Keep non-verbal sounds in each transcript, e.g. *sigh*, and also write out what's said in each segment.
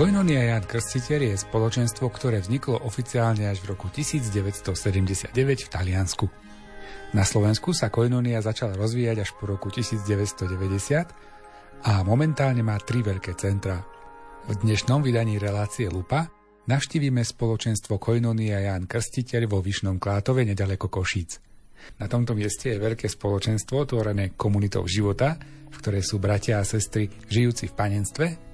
Koinonia Jan Krstiteľ je spoločenstvo, ktoré vzniklo oficiálne až v roku 1979 v Taliansku. Na Slovensku sa Koinonia začala rozvíjať až po roku 1990 a momentálne má tri veľké centra. V dnešnom vydaní relácie Lupa navštívime spoločenstvo Koinonia Jan Krstiteľ vo Vyšnom Klátove nedaleko Košíc. Na tomto mieste je veľké spoločenstvo tvorené komunitou života, v ktorej sú bratia a sestry žijúci v panenstve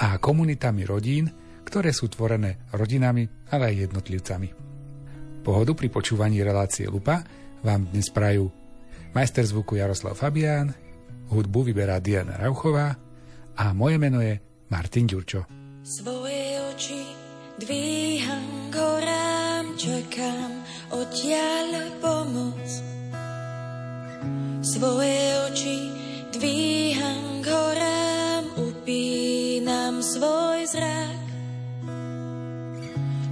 a komunitami rodín, ktoré sú tvorené rodinami, ale aj jednotlivcami. Pohodu pri počúvaní relácie Lupa vám dnes prajú majster zvuku Jaroslav Fabián, hudbu vyberá Diana Rauchová a moje meno je Martin Ďurčo. Svoje oči dvíham horám, čakám odtiaľ pomoc. Svoje oči dvíham horám, upínam svoj zrak.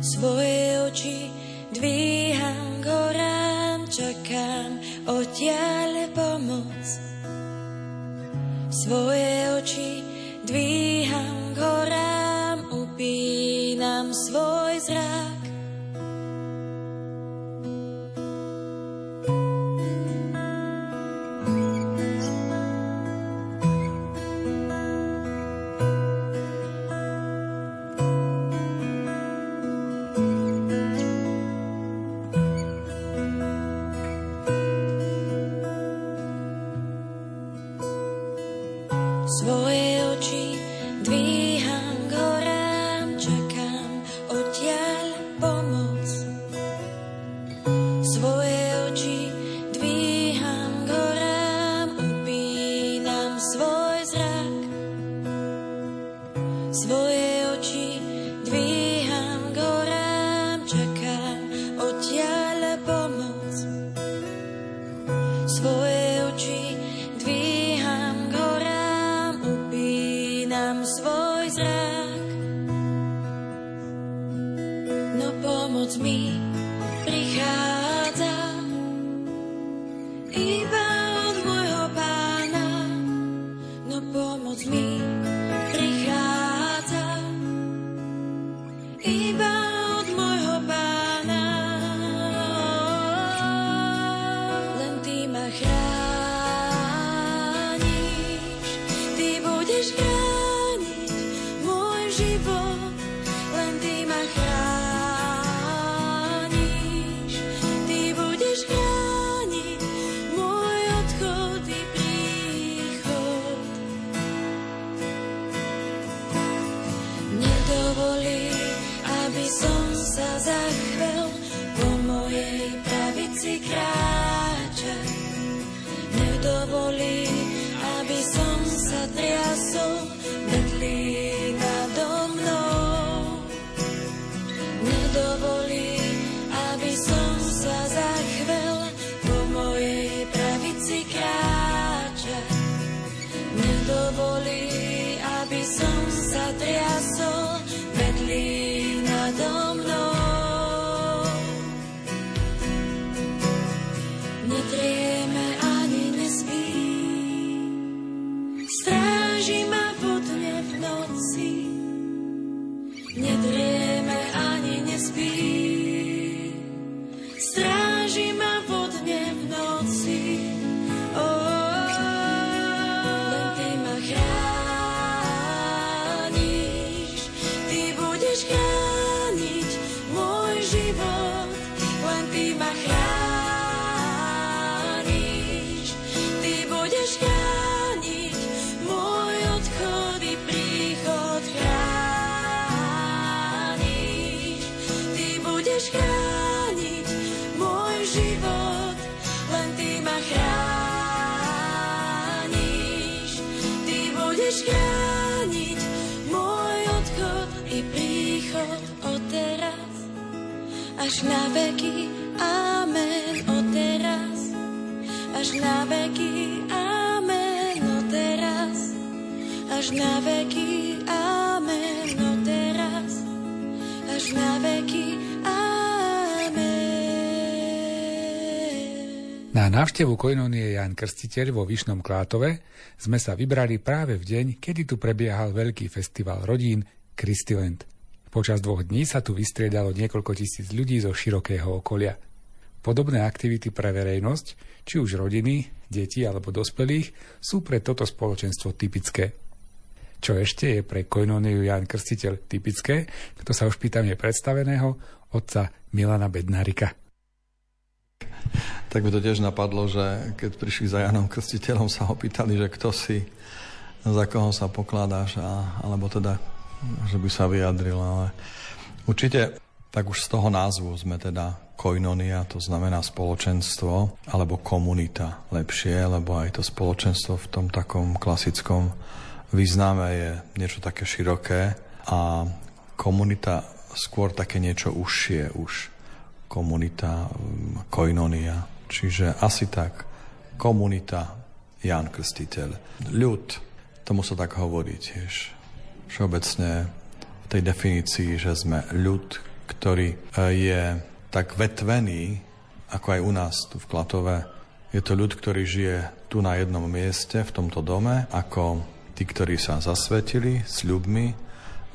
Svoje oči dvíham horám, čakám odtiaľ pomoc. Svoje oči dvíham horám, upínam zrak. Na veky, amen, o teraz, až na veky, amen, o teraz, až na veky, amen, o teraz, až na veky, Na návštevu Koinonie Jan Krstiteľ vo Vyšnom Klátove sme sa vybrali práve v deň, kedy tu prebiehal veľký festival rodín Christyland. Počas dvoch dní sa tu vystriedalo niekoľko tisíc ľudí zo širokého okolia. Podobné aktivity pre verejnosť, či už rodiny, deti alebo dospelých, sú pre toto spoločenstvo typické. Čo ešte je pre Koinoniu Jan Krstiteľ typické, to sa už pýtam je predstaveného otca Milana Bednárika. Tak by to tiež napadlo, že keď prišli za Janom Krstiteľom, sa ho pýtali, že kto si, za koho sa pokladáš, a, alebo teda, že by sa vyjadril, ale určite tak už z toho názvu sme teda koinonia, to znamená spoločenstvo, alebo komunita lepšie, lebo aj to spoločenstvo v tom takom klasickom význame je niečo také široké a komunita skôr také niečo užšie už. Komunita, mm, koinonia. Čiže asi tak, komunita Jan Krstiteľ. Ľud, tomu sa tak hovorí tiež. Všeobecne v tej definícii, že sme ľud, ktorý e, je tak vetvený, ako aj u nás tu v Klatove. Je to ľud, ktorý žije tu na jednom mieste, v tomto dome, ako tí, ktorí sa zasvetili s ľubmi,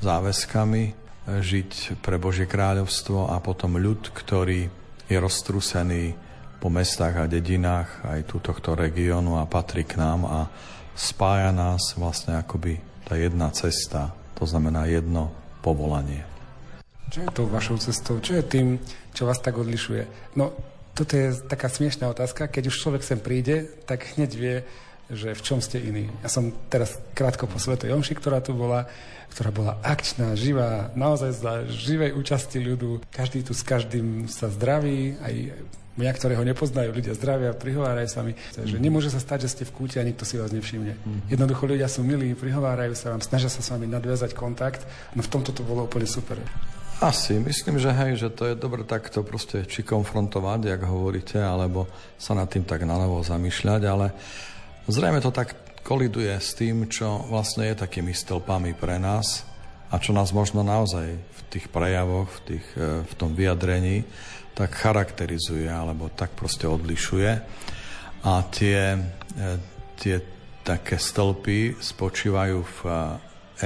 záväzkami, e, žiť pre Božie kráľovstvo a potom ľud, ktorý je roztrúsený po mestách a dedinách aj tu tohto regiónu a patrí k nám a spája nás vlastne akoby tá jedna cesta, to znamená jedno povolanie. Čo je tou vašou cestou? Čo je tým, čo vás tak odlišuje? No, toto je taká smiešná otázka. Keď už človek sem príde, tak hneď vie, že v čom ste iní. Ja som teraz krátko po Svetej Jomši, ktorá tu bola, ktorá bola akčná, živá, naozaj za živej účasti ľudu. Každý tu s každým sa zdraví, aj mňa, ktoré ho nepoznajú, ľudia zdravia, prihovárajú sa mi, že nemôže sa stať, že ste v kúte a nikto si vás nevšimne. Mhm. Jednoducho ľudia sú milí, prihovárajú sa vám, snažia sa s vami nadviazať kontakt, no v tomto to bolo úplne super. Asi, myslím, že hej, že to je dobre takto proste či konfrontovať, jak hovoríte, alebo sa nad tým tak nalevo zamýšľať, ale zrejme to tak koliduje s tým, čo vlastne je takými stĺpami pre nás a čo nás možno naozaj v tých prejavoch, v, tých, e, v tom vyjadrení tak charakterizuje, alebo tak proste odlišuje. A tie, e, tie také stĺpy spočívajú v e,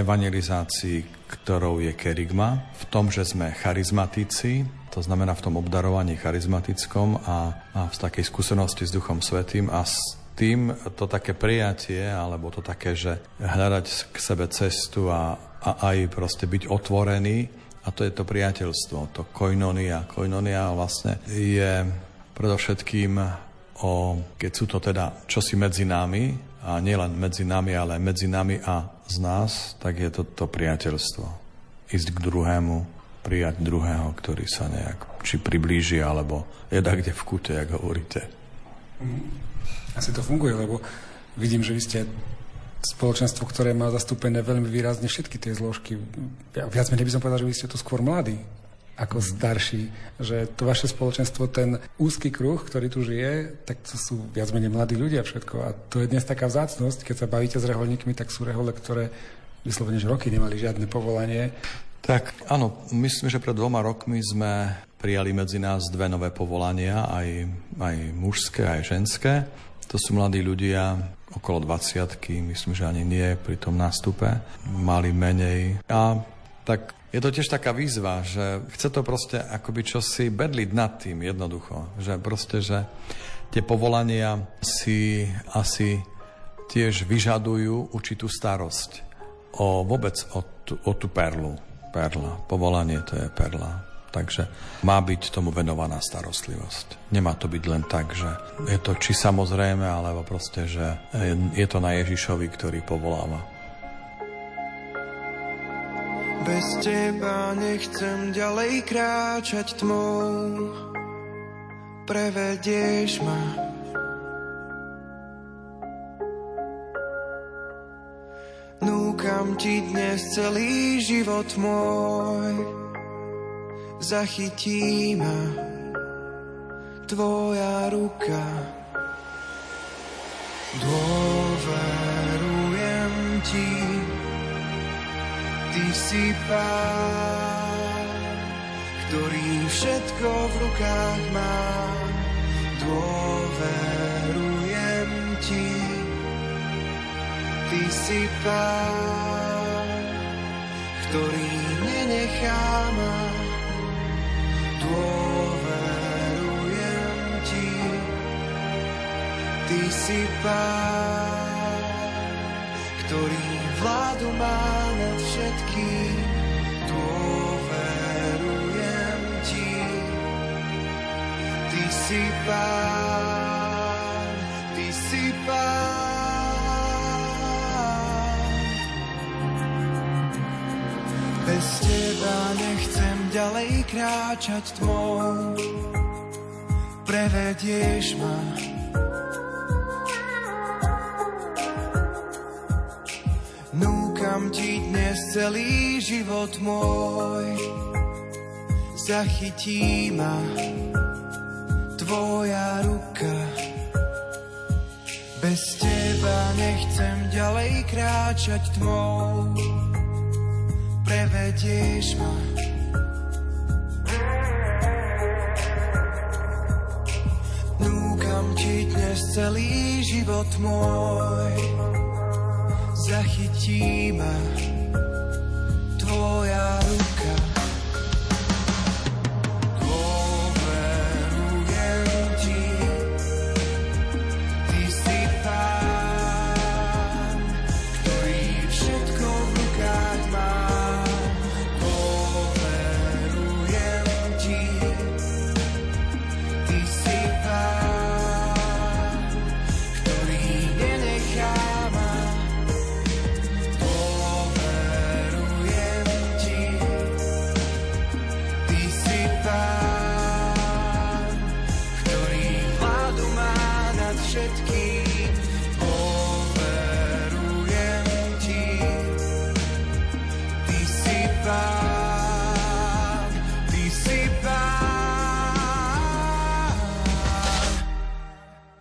evangelizácii ktorou je kerigma, v tom, že sme charizmatici, to znamená v tom obdarovaní charizmatickom a, a v takej skúsenosti s Duchom Svetým a s tým to také prijatie, alebo to také, že hľadať k sebe cestu a, a aj proste byť otvorený a to je to priateľstvo, to koinonia. Koinonia vlastne je predovšetkým o, keď sú to teda čosi medzi nami, a nielen medzi nami, ale medzi nami a z nás, tak je to to priateľstvo. Ísť k druhému, prijať druhého, ktorý sa nejak či priblíži, alebo je tak kde v kute, jak hovoríte. Asi to funguje, lebo vidím, že vy ste spoločenstvo, ktoré má zastúpené veľmi výrazne všetky tie zložky. Viac menej by som povedal, že vy ste tu skôr mladí ako mm. starší. Že to vaše spoločenstvo, ten úzky kruh, ktorý tu žije, tak to sú viac menej mladí ľudia všetko. A to je dnes taká vzácnosť, keď sa bavíte s reholníkmi, tak sú rehole, ktoré vyslovene, že roky nemali žiadne povolanie. Tak áno, myslím, že pred dvoma rokmi sme prijali medzi nás dve nové povolania, aj, aj mužské, aj ženské. To sú mladí ľudia, okolo 20 myslím, že ani nie pri tom nástupe. Mali menej. A tak je to tiež taká výzva, že chce to proste akoby čosi bedliť nad tým jednoducho. Že proste, že tie povolania si asi tiež vyžadujú určitú starosť o vôbec o, tú, o tú perlu. Perla. Povolanie to je perla. Takže má byť tomu venovaná starostlivosť. Nemá to byť len tak, že je to či samozrejme, alebo proste, že je to na Ježišovi, ktorý povoláva. Bez teba nechcem ďalej kráčať tmou, prevedieš ma. Núkam ti dnes celý život môj, zachytí ma tvoja ruka. Dôverujem ti, Ty si pán, ktorý všetko v rukách má. Dôverujem ti, ty si pán, ktorý nenechá ma. Dôverujem ti, ty si pán, ktorý vládu má nad všetkým. Dôverujem ti, ty si pán, ty si pán. Bez teba nechcem ďalej kráčať tmou, prevedieš ma. Núkam ti dnes celý život môj, zachytí ma tvoja ruka. Bez teba nechcem ďalej kráčať tmou, prevedieš ma. Celý život môj, zachytí ma tvoja ruka.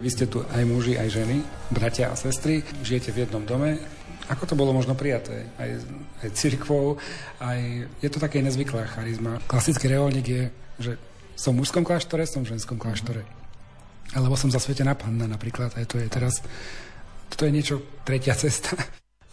Vy ste tu aj muži, aj ženy, bratia a sestry, žijete v jednom dome. Ako to bolo možno prijaté? Aj, aj cirkvou, aj... Je to také nezvyklá charizma. Klasický reolník je, že som v mužskom kláštore, som v ženskom kláštore. Alebo som zasvetená panna napríklad. Aj to je teraz... Toto je niečo tretia cesta.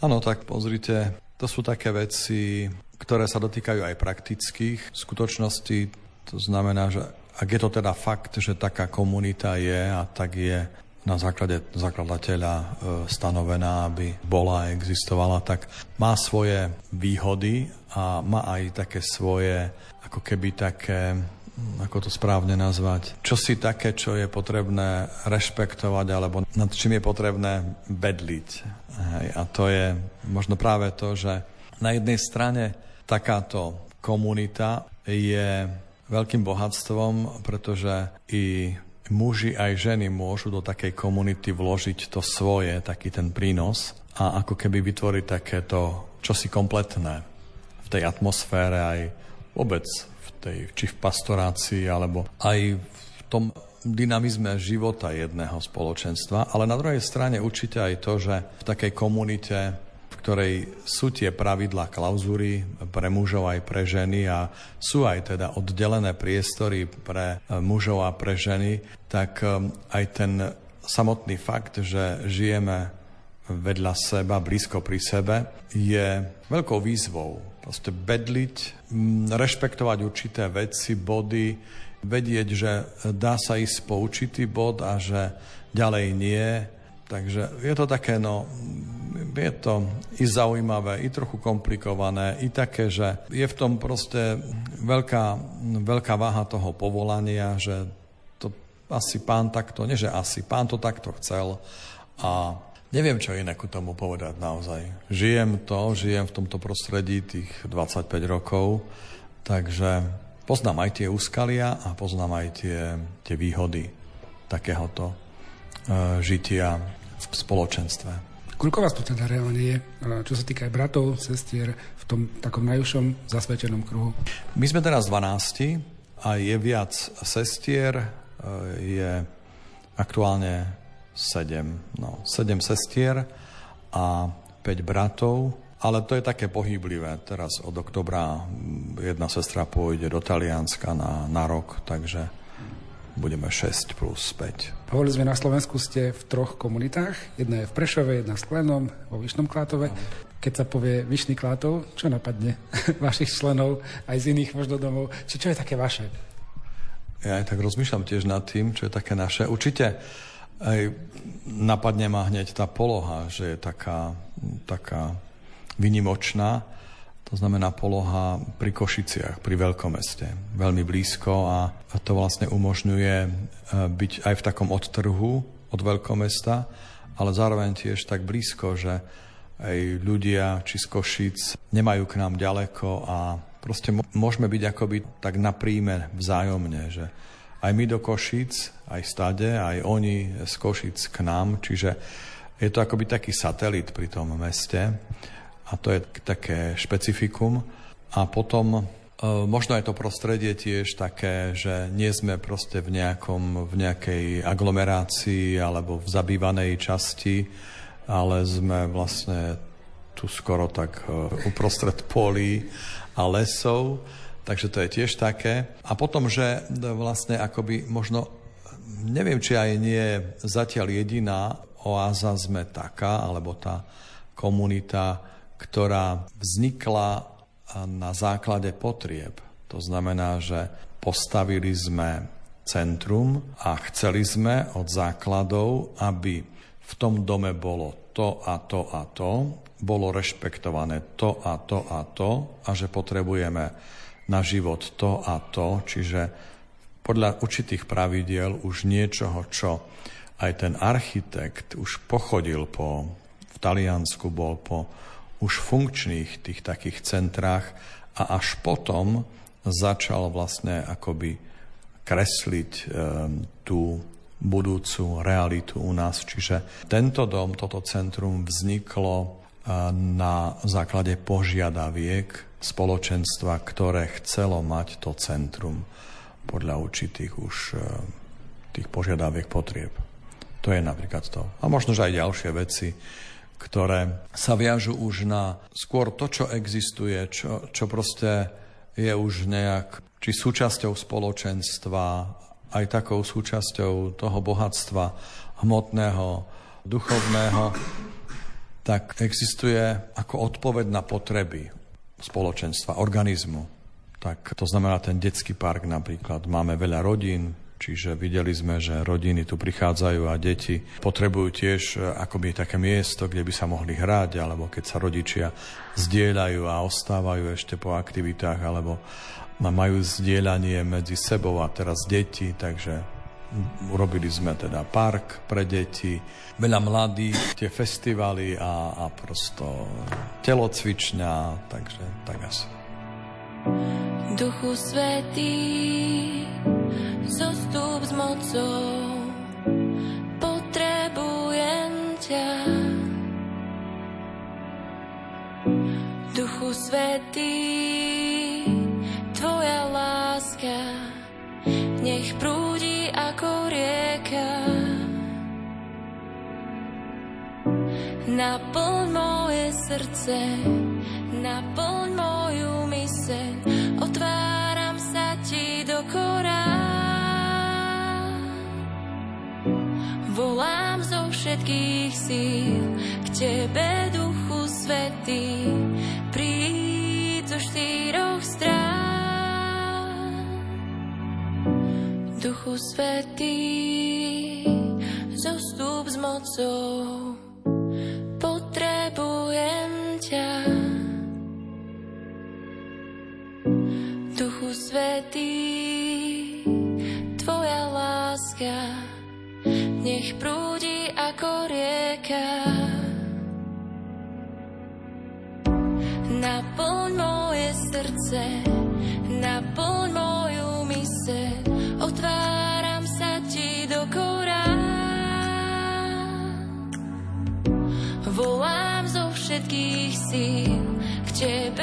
Áno, tak pozrite, to sú také veci, ktoré sa dotýkajú aj praktických skutočností. To znamená, že ak je to teda fakt, že taká komunita je a tak je na základe zakladateľa e, stanovená, aby bola a existovala, tak má svoje výhody a má aj také svoje, ako keby také ako to správne nazvať, čo si také, čo je potrebné rešpektovať alebo nad čím je potrebné bedliť. A to je možno práve to, že na jednej strane takáto komunita je veľkým bohatstvom, pretože i muži aj ženy môžu do takej komunity vložiť to svoje, taký ten prínos a ako keby vytvoriť takéto čosi kompletné v tej atmosfére aj vôbec v tej, či v pastorácii, alebo aj v tom dynamizme života jedného spoločenstva, ale na druhej strane určite aj to, že v takej komunite, ktorej sú tie pravidlá klauzúry pre mužov aj pre ženy a sú aj teda oddelené priestory pre mužov a pre ženy, tak aj ten samotný fakt, že žijeme vedľa seba, blízko pri sebe, je veľkou výzvou. Proste bedliť, rešpektovať určité veci, body, vedieť, že dá sa ísť po určitý bod a že ďalej nie. Takže je to také, no, je to i zaujímavé, i trochu komplikované, i také, že je v tom proste veľká, veľká váha toho povolania, že to asi pán takto, nie že asi, pán to takto chcel a neviem, čo iné ku tomu povedať naozaj. Žijem to, žijem v tomto prostredí tých 25 rokov, takže poznám aj tie úskalia a poznám aj tie, tie výhody takéhoto žitia v spoločenstve. Koľko vás tu teda reálne je, čo sa týka aj bratov, sestier, v tom takom najúžšom zasvetenom kruhu? My sme teraz 12 a je viac sestier, je aktuálne 7, no, 7 sestier a 5 bratov, ale to je také pohyblivé. Teraz od oktobra jedna sestra pôjde do Talianska na, na rok, takže budeme 6 plus 5. Hovorili sme, na Slovensku ste v troch komunitách. Jedna je v Prešove, jedna v Sklenom, vo Vyšnom Klátove. keď sa povie Vyšný Klátov, čo napadne *laughs* vašich členov aj z iných možno domov? Či čo je také vaše? Ja aj tak rozmýšľam tiež nad tým, čo je také naše. Určite aj napadne ma hneď tá poloha, že je taká, taká vynimočná. To znamená poloha pri Košiciach, pri veľkomeste. Veľmi blízko a to vlastne umožňuje e, byť aj v takom odtrhu od veľkomesta, ale zároveň tiež tak blízko, že aj ľudia či z Košic nemajú k nám ďaleko a proste môžeme byť akoby tak na vzájomne, že aj my do Košic, aj stade, aj oni z Košic k nám, čiže je to akoby taký satelit pri tom meste a to je také špecifikum. A potom e, možno je to prostredie tiež také, že nie sme proste v, nejakom, v nejakej aglomerácii alebo v zabývanej časti, ale sme vlastne tu skoro tak e, uprostred polí a lesov, takže to je tiež také. A potom, že vlastne akoby možno, neviem, či aj nie zatiaľ jediná oáza sme taká, alebo tá komunita, ktorá vznikla na základe potrieb. To znamená, že postavili sme centrum a chceli sme od základov, aby v tom dome bolo to a to a to, bolo rešpektované to a to a to a že potrebujeme na život to a to, čiže podľa určitých pravidiel už niečoho, čo aj ten architekt už pochodil po, v Taliansku bol po už funkčných tých takých centrách a až potom začal vlastne akoby kresliť e, tú budúcu realitu u nás. Čiže tento dom, toto centrum vzniklo na základe požiadaviek spoločenstva, ktoré chcelo mať to centrum podľa určitých už e, tých požiadaviek potrieb. To je napríklad to. A možno, že aj ďalšie veci, ktoré sa viažu už na skôr to, čo existuje, čo, čo proste je už nejak či súčasťou spoločenstva, aj takou súčasťou toho bohatstva hmotného, duchovného, tak existuje ako odpoveď na potreby spoločenstva, organizmu. Tak to znamená ten detský park napríklad. Máme veľa rodín, čiže videli sme, že rodiny tu prichádzajú a deti potrebujú tiež e, akoby také miesto, kde by sa mohli hrať, alebo keď sa rodičia zdieľajú a ostávajú ešte po aktivitách, alebo majú zdieľanie medzi sebou a teraz deti, takže Urobili sme teda park pre deti, veľa mladých, tie festivaly a, a prosto telocvičňa, takže tak asi. Duchu Svetý, zostup s mocou, potrebujem ťa. Duchu Svetý, Tvoja láska, nech prúdi ako rieka. Naplň moje srdce, naplň myseľ, otváram sa ti do korá. Volám zo všetkých síl k tebe, Duchu Svetý, príď zo štyroch strán. Duchu Svetý, zostup s mocou, Svetý, Tvoja láska, nech prúdi ako rieka. Naplň moje srdce, naplň moju myseľ, otváram sa ti do kora. Volám zo všetkých síl k tebe,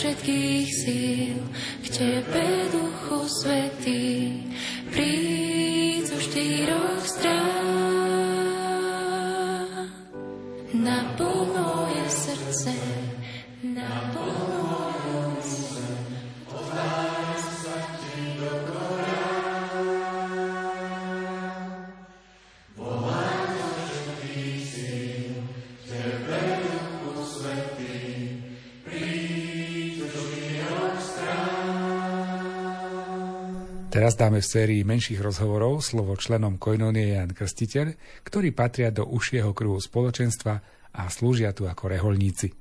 všetkých síl, k Tebe, Duchu Svetý, príď zo štyroch strán. Naplň moje srdce, naplň Dáme v sérii menších rozhovorov slovo členom Koinonie Jan Krstiteľ, ktorí patria do užšieho kruhu spoločenstva a slúžia tu ako reholníci.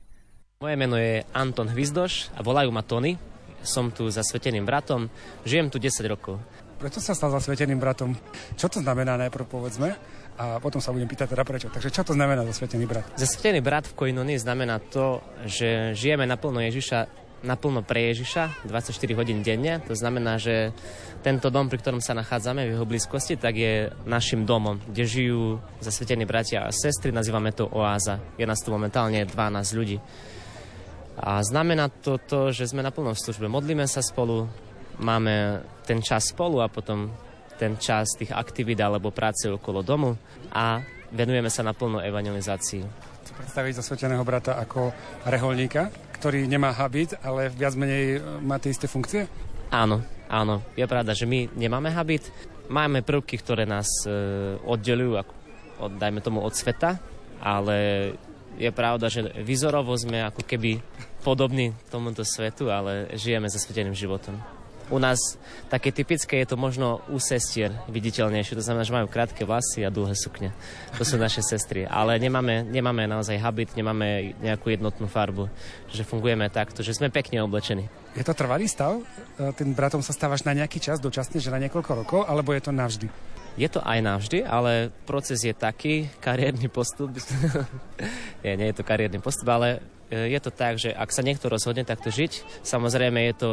Moje meno je Anton Hvizdoš a volajú ma Tony. Som tu zasveteným bratom, žijem tu 10 rokov. Prečo sa stal zasveteným bratom? Čo to znamená najprv povedzme? A potom sa budem pýtať teda prečo. Takže čo to znamená zasvetený brat? Zasvetený brat v Koinonii znamená to, že žijeme naplno Ježiša naplno pre Ježiša 24 hodín denne. To znamená, že tento dom, pri ktorom sa nachádzame v jeho blízkosti, tak je našim domom, kde žijú zasvetení bratia a sestry, nazývame to oáza. Je nás tu momentálne 12 ľudí. A znamená to to, že sme naplno v službe. Modlíme sa spolu, máme ten čas spolu a potom ten čas tých aktivít alebo práce okolo domu a venujeme sa naplno evangelizácii. Chcem predstaviť zasveteného brata ako reholníka, ktorý nemá habit, ale viac menej e, má tie isté funkcie? Áno, áno. Je pravda, že my nemáme habit. Máme prvky, ktoré nás e, oddelujú, ako, od, dajme tomu, od sveta, ale je pravda, že vyzorovo sme ako keby podobní tomuto svetu, ale žijeme zasveteným životom. U nás také typické je to možno u sestier viditeľnejšie, to znamená, že majú krátke vlasy a dlhé sukne. To sú naše sestry, ale nemáme, nemáme naozaj habit, nemáme nejakú jednotnú farbu, že fungujeme takto, že sme pekne oblečení. Je to trvalý stav? E, tým bratom sa stávaš na nejaký čas dočasne, že na niekoľko rokov, alebo je to navždy? Je to aj navždy, ale proces je taký, kariérny postup, *laughs* nie, nie je to kariérny postup, ale e, je to tak, že ak sa niekto rozhodne takto žiť, samozrejme je to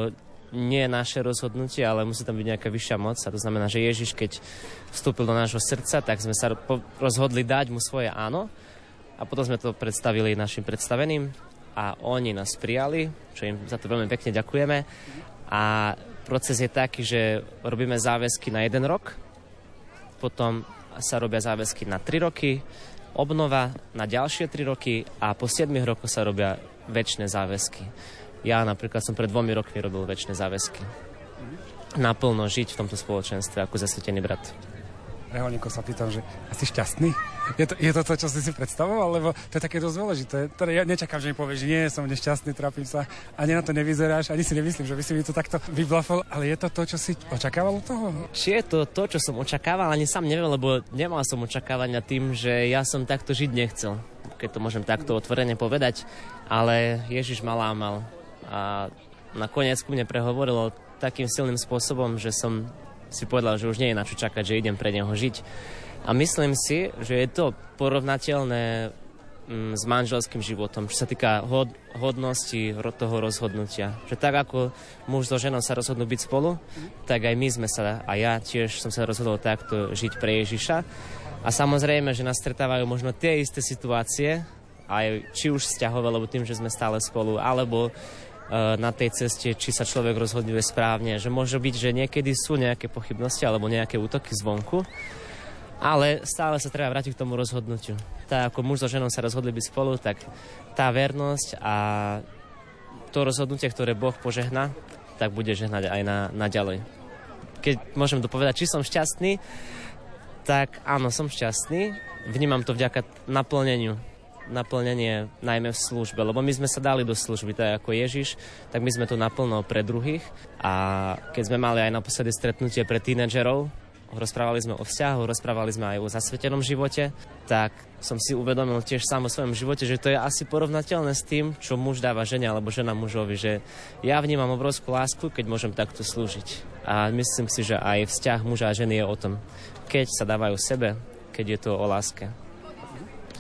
nie je naše rozhodnutie, ale musí tam byť nejaká vyššia moc. A to znamená, že Ježiš, keď vstúpil do nášho srdca, tak sme sa rozhodli dať mu svoje áno. A potom sme to predstavili našim predstaveným a oni nás prijali, čo im za to veľmi pekne ďakujeme. A proces je taký, že robíme záväzky na jeden rok, potom sa robia záväzky na 3 roky, obnova na ďalšie 3 roky a po 7 rokoch sa robia väčšie záväzky. Ja napríklad som pred dvomi rokmi robil väčšie záväzky. Naplno žiť v tomto spoločenstve ako zasvetený brat. Reholníko sa pýtam, že asi šťastný? Je to, je to to, čo si si predstavoval? Lebo to je také dosť dôležité. Teda ja nečakám, že mi povieš, že nie, som nešťastný, trápim sa. Ani na to nevyzeráš, ani si nemyslím, že by si mi to takto vyblafol, ale je to to, čo si očakával od toho? Či je to to, čo som očakával, ani sám neviem, lebo nemal som očakávania tým, že ja som takto žiť nechcel. Keď to môžem takto otvorene povedať. Ale Ježiš ma lámal a nakoniec ku mne prehovorilo takým silným spôsobom, že som si povedal, že už nie je na čo čakať, že idem pre neho žiť. A myslím si, že je to porovnateľné mm, s manželským životom, čo sa týka hod, hodnosti toho rozhodnutia. Že tak ako muž so ženou sa rozhodnú byť spolu, tak aj my sme sa, a ja tiež som sa rozhodol takto žiť pre Ježiša. A samozrejme, že nás stretávajú možno tie isté situácie, aj či už vzťahové, lebo tým, že sme stále spolu, alebo na tej ceste, či sa človek rozhoduje správne. Že môže byť, že niekedy sú nejaké pochybnosti alebo nejaké útoky zvonku, ale stále sa treba vrátiť k tomu rozhodnutiu. Tak ako muž so ženou sa rozhodli byť spolu, tak tá vernosť a to rozhodnutie, ktoré Boh požehná, tak bude žehnať aj na, na ďalej. Keď môžem to povedať, či som šťastný, tak áno, som šťastný. Vnímam to vďaka naplneniu naplnenie najmä v službe, lebo my sme sa dali do služby, tak ako Ježiš, tak my sme to naplno pre druhých a keď sme mali aj naposledy stretnutie pre tínedžerov, rozprávali sme o vzťahu, rozprávali sme aj o zasvetenom živote, tak som si uvedomil tiež sám o svojom živote, že to je asi porovnateľné s tým, čo muž dáva žene alebo žena mužovi, že ja vnímam obrovskú lásku, keď môžem takto slúžiť. A myslím si, že aj vzťah muža a ženy je o tom, keď sa dávajú sebe, keď je to o láske.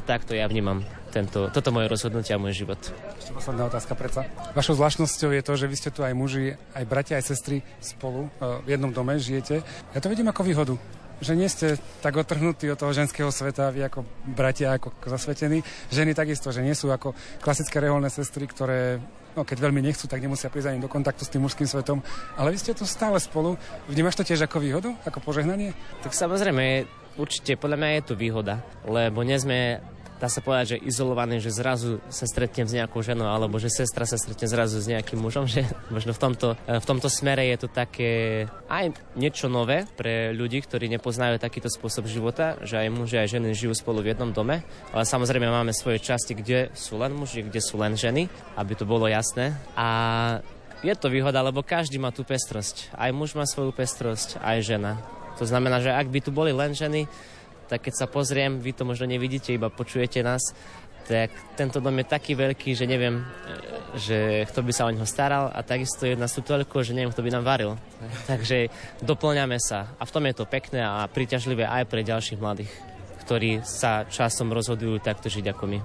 Takto ja vnímam tento, toto moje rozhodnutie a môj život. Ešte posledná otázka predsa. Vašou zvláštnosťou je to, že vy ste tu aj muži, aj bratia, aj sestry spolu e, v jednom dome žijete. Ja to vidím ako výhodu že nie ste tak otrhnutí od toho ženského sveta, vy ako bratia, ako zasvetení. Ženy takisto, že nie sú ako klasické reholné sestry, ktoré no keď veľmi nechcú, tak nemusia prísť ani do kontaktu s tým mužským svetom, ale vy ste tu stále spolu. Vnímaš to tiež ako výhodu, ako požehnanie? Tak samozrejme, určite podľa mňa je to výhoda, lebo nie sme dá sa povedať, že izolovaný, že zrazu sa stretnem s nejakou ženou, alebo že sestra sa stretne zrazu s nejakým mužom, *laughs* že možno v tomto, v tomto smere je to také aj niečo nové pre ľudí, ktorí nepoznajú takýto spôsob života, že aj muži aj ženy žijú spolu v jednom dome, ale samozrejme máme svoje časti, kde sú len muži, kde sú len ženy, aby to bolo jasné. A je to výhoda, lebo každý má tú pestrosť. Aj muž má svoju pestrosť, aj žena. To znamená, že ak by tu boli len ženy, tak keď sa pozriem, vy to možno nevidíte, iba počujete nás, tak tento dom je taký veľký, že neviem, e, že kto by sa o neho staral a takisto je nás tu toľko, že neviem, kto by nám varil. *laughs* Takže doplňame sa a v tom je to pekné a príťažlivé aj pre ďalších mladých, ktorí sa časom rozhodujú takto žiť ako my.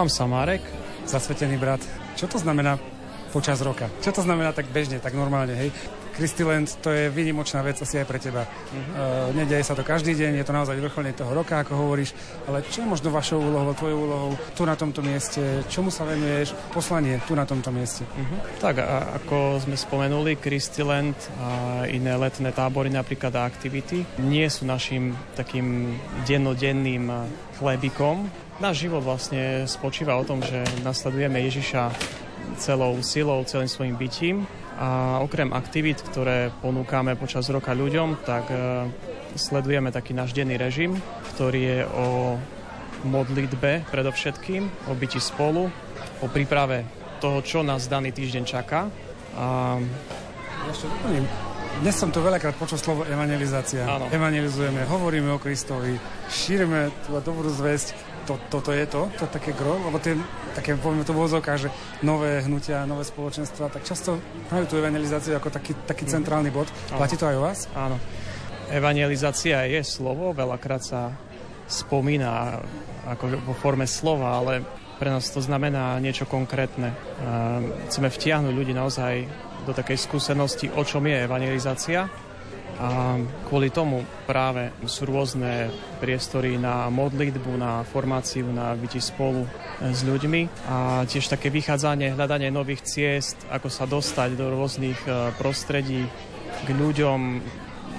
Volám sa Marek, zasvetený brat. Čo to znamená počas roka? Čo to znamená tak bežne, tak normálne, hej? Christyland to je výnimočná vec asi aj pre teba. Uh-huh. Uh, nedeje sa to každý deň, je to naozaj vrcholne toho roka, ako hovoríš, ale čo je možno vašou úlohou, tvojou úlohou tu na tomto mieste, čomu sa venuješ, poslanie tu na tomto mieste? Uh-huh. Tak, a, ako sme spomenuli, Christyland a iné letné tábory napríklad a aktivity nie sú našim takým dennodenným chlebikom. Náš život vlastne spočíva o tom, že nasledujeme Ježiša celou silou, celým svojim bytím a okrem aktivít, ktoré ponúkame počas roka ľuďom, tak e, sledujeme taký náš denný režim, ktorý je o modlitbe predovšetkým, o byti spolu, o príprave toho, čo nás daný týždeň čaká. A... Ešte doplním. Dnes som tu veľakrát počul slovo evangelizácia. Áno. Evangelizujeme, hovoríme o Kristovi, šírime tú dobrú zväzť to, toto je to, to také gro, lebo tie také, povieme to vôzovka, že nové hnutia, nové spoločenstva, tak často majú tú evangelizáciu ako taký, taký mm. centrálny bod. Platí to aj u vás? Áno. Evangelizácia je slovo, veľakrát sa spomína ako vo forme slova, ale pre nás to znamená niečo konkrétne. Chceme vtiahnuť ľudí naozaj do takej skúsenosti, o čom je evangelizácia. A kvôli tomu práve sú rôzne priestory na modlitbu, na formáciu, na byti spolu s ľuďmi a tiež také vychádzanie, hľadanie nových ciest, ako sa dostať do rôznych e, prostredí k ľuďom,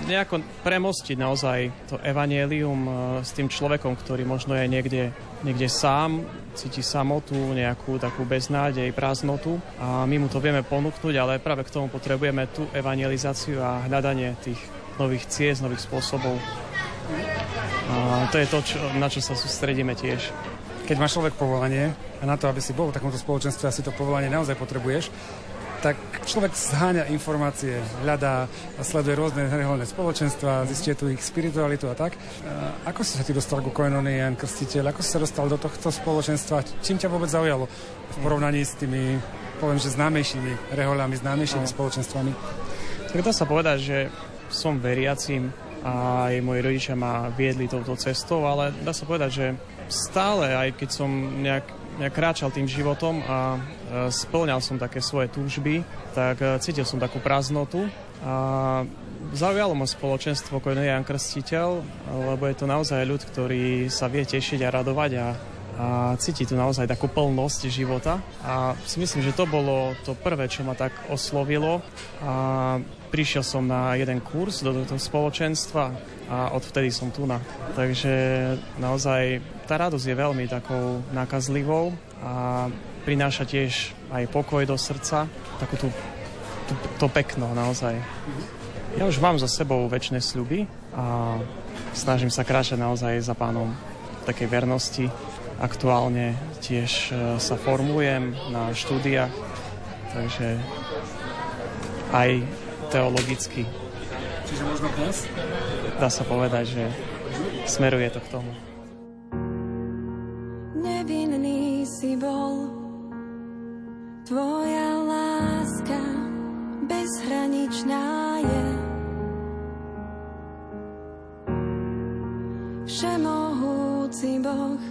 nejako premostiť naozaj to evanielium e, s tým človekom, ktorý možno je niekde, niekde sám, cíti samotu, nejakú takú beznádej, prázdnotu a my mu to vieme ponúknuť, ale práve k tomu potrebujeme tú evangelizáciu a hľadanie tých nových ciest, nových spôsobov. A to je to, čo, na čo sa sústredíme tiež. Keď má človek povolanie a na to, aby si bol v takomto spoločenstve, asi to povolanie naozaj potrebuješ, tak človek zháňa informácie, hľadá a sleduje rôzne reholné spoločenstva, zistí tu ich spiritualitu a tak. Ako si sa ty dostal ku Koinonie, Jan Krstiteľ? Ako si sa dostal do tohto spoločenstva? Čím ťa vôbec zaujalo v porovnaní s tými, poviem, že známejšími reholami, známejšími no. spoločenstvami? Tak dá sa povedať, že som veriacím a aj moji rodičia ma viedli touto cestou, ale dá sa povedať, že stále, aj keď som nejak nejak kráčal tým životom a e, splňal som také svoje túžby, tak e, cítil som takú prázdnotu a zaujalo ma spoločenstvo je Jan Krstiteľ, lebo je to naozaj ľud, ktorý sa vie tešiť a radovať a, a cíti tu naozaj takú plnosť života. A si myslím, že to bolo to prvé, čo ma tak oslovilo. A prišiel som na jeden kurz do tohto spoločenstva a odvtedy som tu na. Takže naozaj tá radosť je veľmi takou nakazlivou a prináša tiež aj pokoj do srdca, takú tú, tú, to pekno naozaj. Ja už mám za sebou väčšie sľuby a snažím sa kráčať naozaj za pánom v takej vernosti. Aktuálne tiež e, sa formujem na štúdiách, takže aj teologicky. Čiže možno dnes? Dá sa povedať, že smeruje to k tomu. Nevinný si bol, tvoja láska bezhraničná je. Všemohúci Boh,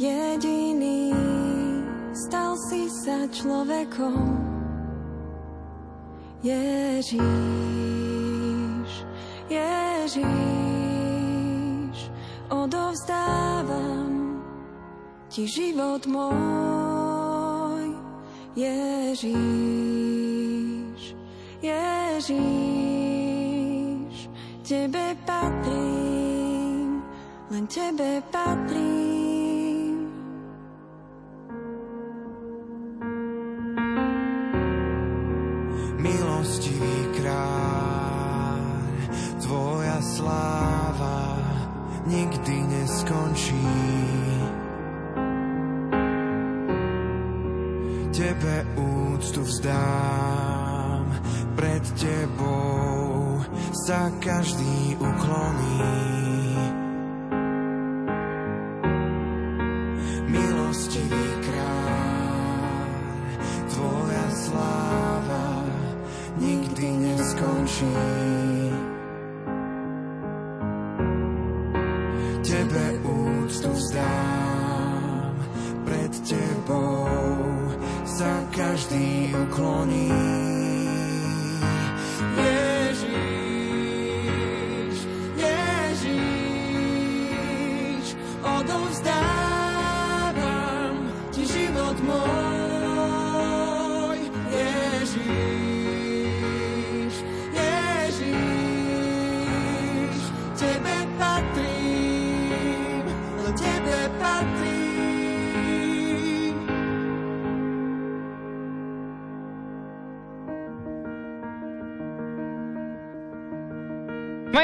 jediný, stal si sa človekom. Ježíš, Ježíš, odovzdávam ti život môj. Ježíš, Ježíš, tebe patrím, len tebe patrím. Nikdy neskončí. Tebe úctu vzdám, pred tebou sa každý ukloní.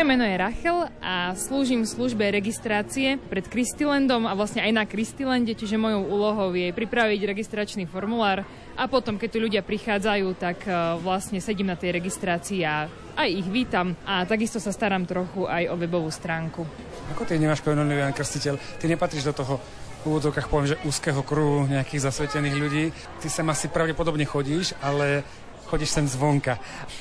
Moje meno je Rachel a slúžim v službe registrácie pred Kristilandom a vlastne aj na Kristilande, čiže mojou úlohou je pripraviť registračný formulár a potom, keď tu ľudia prichádzajú, tak e, vlastne sedím na tej registrácii a aj ich vítam a takisto sa starám trochu aj o webovú stránku. Ako ty nemáš koronavírus Jan Krstiteľ? Ty nepatríš do toho v úvodzovkách poviem, že úzkeho kruhu nejakých zasvetených ľudí. Ty sem asi pravdepodobne chodíš, ale chodíš sem zvonka?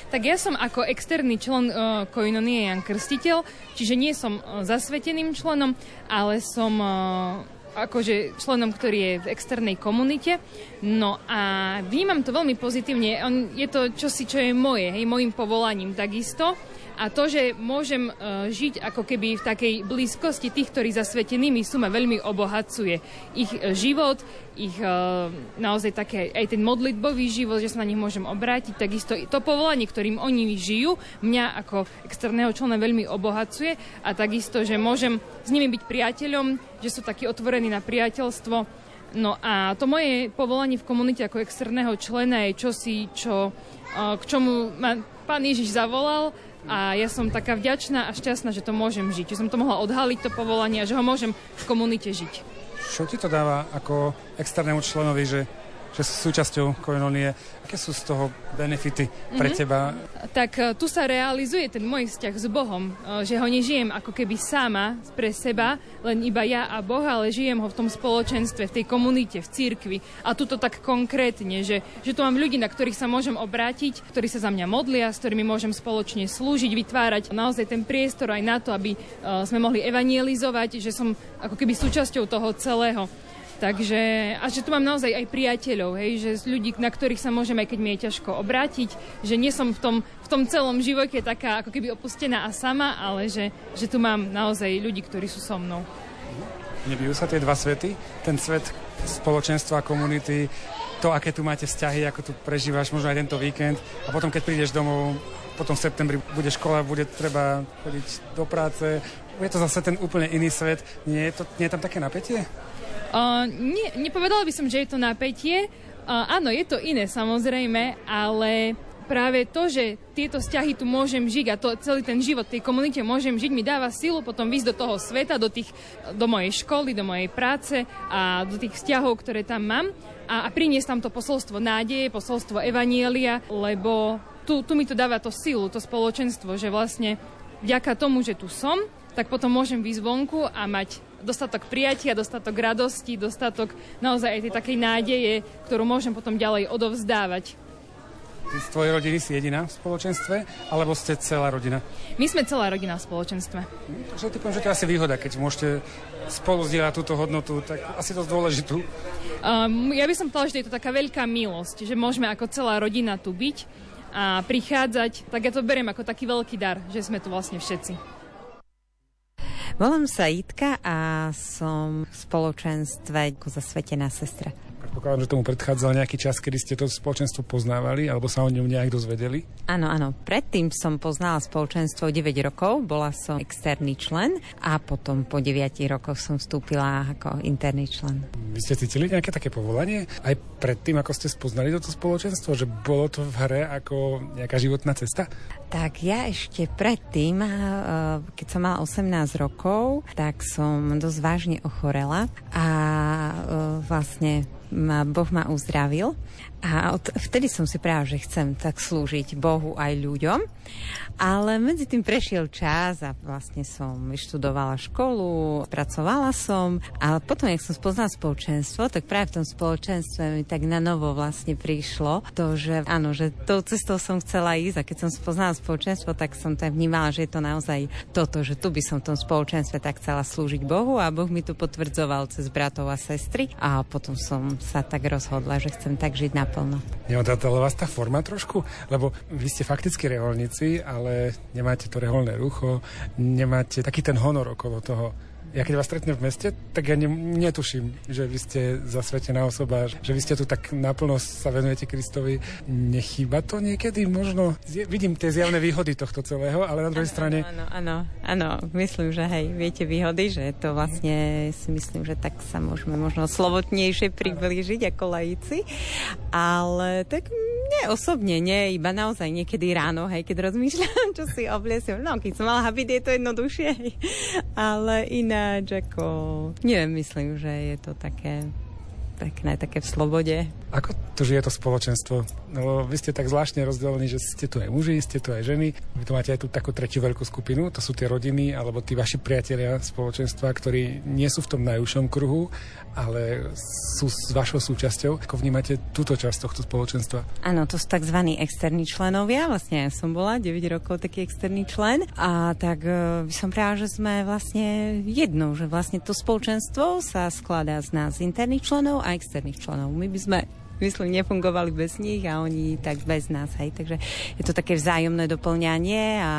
Tak ja som ako externý člen uh, Koinonie Jan Krstiteľ, čiže nie som uh, zasveteným členom, ale som uh, akože členom, ktorý je v externej komunite. No a vnímam to veľmi pozitívne. On, je to čosi, čo je moje, hej, mojim povolaním takisto. A to, že môžem uh, žiť ako keby v takej blízkosti tých, ktorí zasvetenými sú, ma veľmi obohacuje. Ich uh, život, ich uh, naozaj také, aj ten modlitbový život, že sa na nich môžem obrátiť, takisto to povolanie, ktorým oni žijú, mňa ako externého člena veľmi obohacuje a takisto, že môžem s nimi byť priateľom, že sú takí otvorení na priateľstvo. No a to moje povolanie v komunite ako externého člena je čosi, čo, k čomu ma pán Ježiš zavolal a ja som taká vďačná a šťastná, že to môžem žiť, že som to mohla odhaliť to povolanie a že ho môžem v komunite žiť. Čo ti to dáva ako externému členovi, že že sú súčasťou koinonie. Aké sú z toho benefity pre mm-hmm. teba? Tak e, tu sa realizuje ten môj vzťah s Bohom, e, že ho nežijem ako keby sama pre seba, len iba ja a Boh, ale žijem ho v tom spoločenstve, v tej komunite, v cirkvi. A tu to tak konkrétne, že, že tu mám ľudí, na ktorých sa môžem obrátiť, ktorí sa za mňa modlia, s ktorými môžem spoločne slúžiť, vytvárať naozaj ten priestor aj na to, aby e, sme mohli evangelizovať, že som ako keby súčasťou toho celého. Takže, a že tu mám naozaj aj priateľov, hej, že ľudí, na ktorých sa môžem, aj keď mi je ťažko obrátiť, že nie som v tom, v tom celom živote taká ako keby opustená a sama, ale že, že tu mám naozaj ľudí, ktorí sú so mnou. Nebijú sa tie dva svety? Ten svet spoločenstva, komunity, to, aké tu máte vzťahy, ako tu prežívaš možno aj tento víkend a potom, keď prídeš domov, potom v septembri bude škola, bude treba chodiť do práce. Je to zase ten úplne iný svet. Nie je, to, nie je tam také napätie? Uh, nie, nepovedala by som, že je to napätie. Uh, áno, je to iné samozrejme, ale práve to, že tieto vzťahy tu môžem žiť a to, celý ten život tej komunite môžem žiť, mi dáva silu potom ísť do toho sveta, do, tých, do mojej školy, do mojej práce a do tých vzťahov, ktoré tam mám a, a priniesť tam to posolstvo nádeje, posolstvo evanielia, lebo tu, tu mi to dáva to silu, to spoločenstvo, že vlastne vďaka tomu, že tu som, tak potom môžem výjsť vonku a mať dostatok prijatia, dostatok radosti, dostatok naozaj aj tej takej nádeje, ktorú môžem potom ďalej odovzdávať. Ty z tvojej rodiny si jediná v spoločenstve, alebo ste celá rodina? My sme celá rodina v spoločenstve. Hm, takže typujem, že to je asi výhoda, keď môžete spolu zdieľať túto hodnotu, tak asi dosť dôležitú. Um, ja by som povedala, že je to taká veľká milosť, že môžeme ako celá rodina tu byť a prichádzať, tak ja to beriem ako taký veľký dar, že sme tu vlastne všetci. Volám sa Jitka a som v spoločenstve zasvetená sestra. Predpokladám, že tomu predchádzal nejaký čas, kedy ste to spoločenstvo poznávali alebo sa o ňom nejak dozvedeli? Áno, áno. Predtým som poznala spoločenstvo 9 rokov, bola som externý člen a potom po 9 rokoch som vstúpila ako interný člen. Vy ste cítili nejaké také povolanie aj predtým, ako ste spoznali toto spoločenstvo, že bolo to v hre ako nejaká životná cesta? Tak ja ešte predtým, keď som mala 18 rokov, tak som dosť vážne ochorela a vlastne Boh ma uzdravil a od, vtedy som si práve, že chcem tak slúžiť Bohu aj ľuďom. Ale medzi tým prešiel čas a vlastne som vyštudovala školu, pracovala som. A potom, jak som spoznala spoločenstvo, tak práve v tom spoločenstve mi tak na novo vlastne prišlo to, že áno, že tou cestou som chcela ísť. A keď som spoznala spoločenstvo, tak som tak vnímala, že je to naozaj toto, že tu by som v tom spoločenstve tak chcela slúžiť Bohu. A Boh mi tu potvrdzoval cez bratov a sestry. A potom som sa tak rozhodla, že chcem tak žiť naplno. Neodradala vás tá forma trošku? Lebo vy ste fakticky reholníci, ale nemáte to reholné rucho, nemáte taký ten honor okolo toho ja keď vás stretnem v meste, tak ja ne, netuším, že vy ste zasvetená osoba, že vy ste tu tak naplno sa venujete Kristovi. Nechýba to niekedy? Možno vidím tie zjavné výhody tohto celého, ale na druhej ano, strane... Áno, áno, áno, myslím, že hej, viete výhody, že to vlastne si myslím, že tak sa môžeme možno slovotnejšie priblížiť ako laici, ale tak nie osobne, nie, iba naozaj niekedy ráno, hej, keď rozmýšľam, čo si obliesiem. No, keď som mala habit, je to jednoduchšie, hej. ale iná ináč ako... Myslím, že je to také pekné, také v slobode. Ako to žije to spoločenstvo? No, vy ste tak zvláštne rozdelení, že ste tu aj muži, ste tu aj ženy. Vy tu máte aj tú takú tretiu veľkú skupinu, to sú tie rodiny alebo tí vaši priatelia spoločenstva, ktorí nie sú v tom najúžšom kruhu, ale sú s vašou súčasťou. Ako vnímate túto časť tohto spoločenstva? Áno, to sú tzv. externí členovia. Vlastne ja som bola 9 rokov taký externý člen. A tak uh, by som práva, že sme vlastne jednou, že vlastne to spoločenstvo sa skladá z nás interných členov a externých členov. My by sme myslím, nefungovali bez nich a oni tak bez nás, hej. Takže je to také vzájomné doplňanie a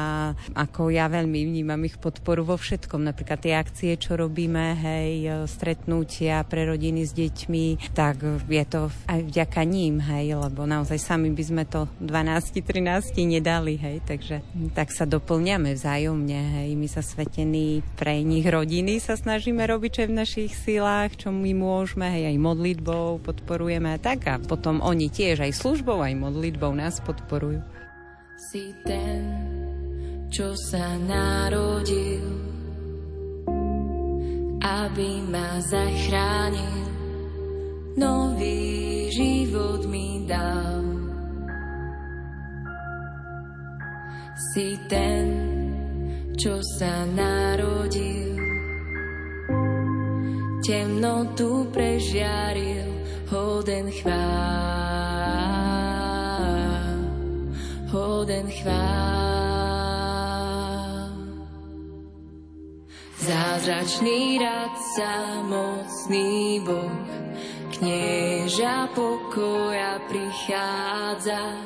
ako ja veľmi vnímam ich podporu vo všetkom, napríklad tie akcie, čo robíme, hej, stretnutia pre rodiny s deťmi, tak je to aj vďaka ním, hej, lebo naozaj sami by sme to 12-13 nedali, hej, takže tak sa doplňame vzájomne, hej, my sa svetení pre nich rodiny sa snažíme robiť, čo je v našich silách, čo my môžeme, hej, aj modlitbou podporujeme tak. A a potom oni tiež aj službou, aj modlitbou nás podporujú. Si ten, čo sa narodil, aby ma zachránil, nový život mi dal. Si ten, čo sa narodil, temnotu prežiaril, hoden chvál, hoden chvál. Zázračný radca, mocný Boh, knieža pokoja prichádza.